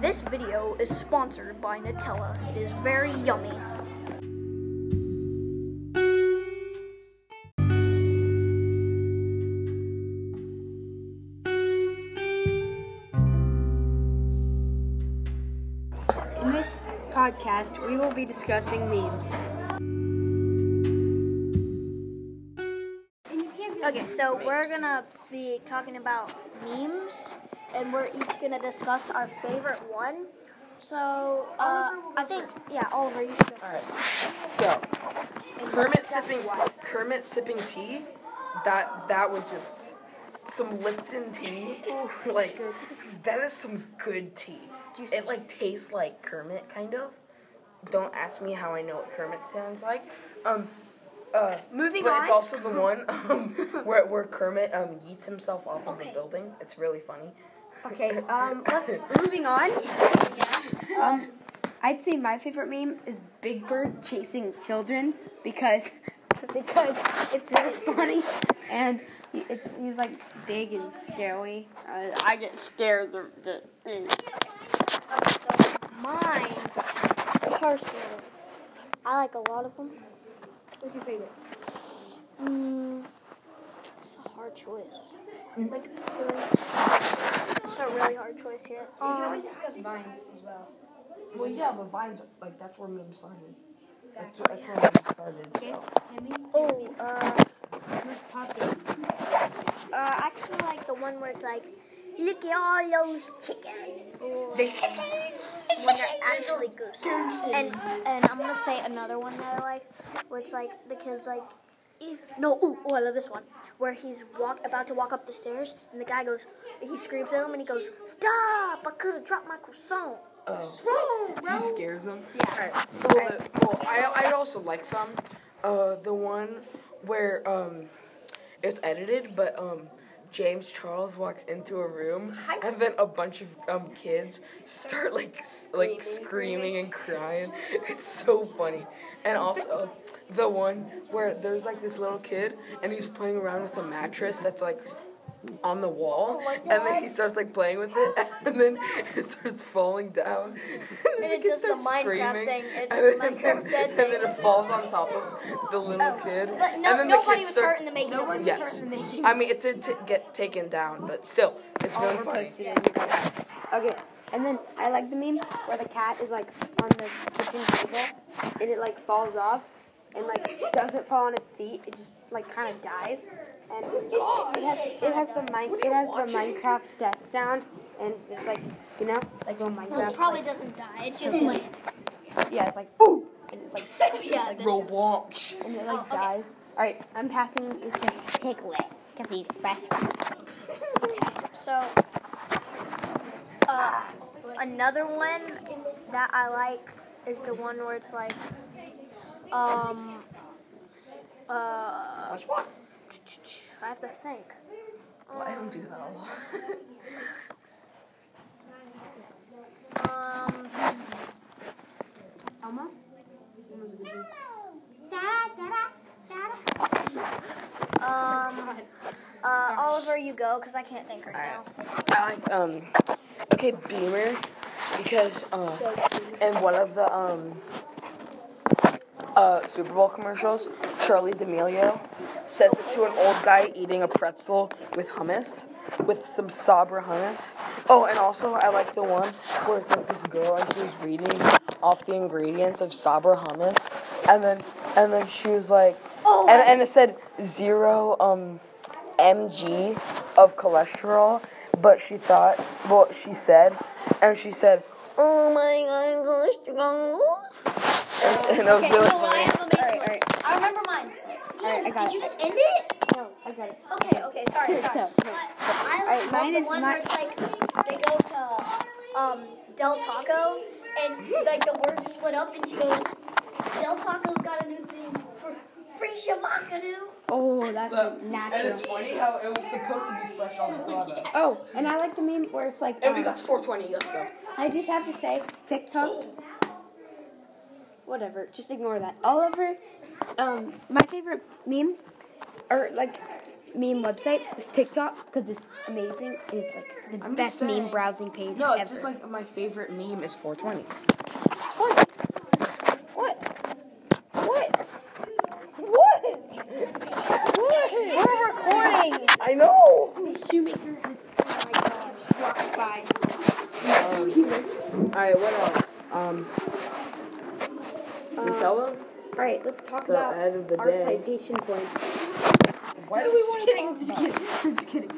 This video is sponsored by Nutella. It is very yummy. In this podcast, we will be discussing memes. Okay, so we're gonna be talking about memes, and we're each gonna discuss our favorite one. So, uh, I think, yeah, Oliver, you should go Alright. So Kermit sipping Kermit sipping tea. That that was just some Lipton tea. like that is some good tea. It like tastes like Kermit kind of. Don't ask me how I know what Kermit sounds like. Um uh, Moving but on. it's also the one um, where where Kermit um yeets himself off of Okay. the building. It's really funny. Okay, um, let's moving on. Um, I'd say my favorite meme is Big Bird chasing children because because it's really funny and it's he's like big and scary. Uh, I get scared. The, the, So mine, personally, I like a lot of them. What's your favorite? Mm, it's a hard choice. Like three. It's a really hard choice here. Um, discuss vines as well. Well, yeah, but Vines like that's where memes started. That's, that's where memes started. So. oh, uh, uh, I kind of like the one where it's like, look at all those chickens. The chickens. when they're actually goose. And and I'm gonna say another one that I like, where it's like the kids like, if, no, ooh, oh, I love this one, where he's walk about to walk up the stairs, and the guy goes, he screams at him, and he goes, stop! I could have dropped my croissant. What's wrong. He scares them. Yeah. Alright. Well, uh, well, I I also like some. Uh, the one where um, it's edited, but um, James Charles walks into a room, and then a bunch of um kids start like s- like screaming and crying. It's so funny. And also the one where there's like this little kid, and he's playing around with a mattress that's like on the wall, oh and then he starts like playing with it, and then it starts falling down. And the it does the Minecraft thing. It and does then- the Minecraft dead And then it falls on top of the little oh, kid. But and no, the nobody kid was hurt in the making it. Yes. I mean, it did t- get taken down, but still, it's really Oliver funny. Okay, and then I like the meme where the cat is like on the kitchen table and it like falls off and like doesn't fall on its feet. It just like kind of dies. And it, it has it has the min- it has the Minecraft death sound and it's like you know like when Well, Minecraft it probably like, doesn't die. It's just like, yeah it's like ooh and it's like yeah. That's, Roblox. and it like Oh, okay. dies. All right, I'm passing it to Piglet because he's special. So, uh, another one that I like is the one where it's like, um, uh, Which one? I have to think. Well, I don't do that a lot. Um, Elma? Elmo. um, uh, Oliver, you go because I can't think right now. I like um okay Beamer because uh in one of the um uh Super Bowl commercials, Charli D'Amelio says it to an old guy eating a pretzel with hummus, with some Sabra hummus. Oh, and also I like the one where it's like this girl and she was reading off the ingredients of Sabra hummus, and then and then she was like, Oh, and and it said zero um mg of cholesterol, but she thought, well, she said, and she said, oh my god, cholesterol. And, and it was Okay, really so I funny. have a amazing Alright, alright. I remember mine. Alright, I got Did you just end it? No, I got it. Okay, okay, sorry, sorry. So, But I Alright, love mine the is one my- where it's like they go to um, Del Taco and like the words are split up and she goes, Del Taco's got a new thing for free shavakadu. Oh, that's But- a and it's funny how it was supposed to be fresh avocado. Oh, and I like the meme where it's like. And we um, got to 420, let's go. I just have to say, TikTok. Whatever, just ignore that. Oliver, um, my favorite meme, or like, meme website is TikTok because it's amazing and it's like the I'm best saying. meme browsing page No, ever. it's just like my favorite meme is 420. It's funny. What? What? What? What? We're recording. I know. The shoemaker has walked by. Um, all right, what else? Um, Nutella. All right, let's talk So, about ad of the our day. citation points. Why do we want to kidding, talk just about? kidding. I'm just kidding.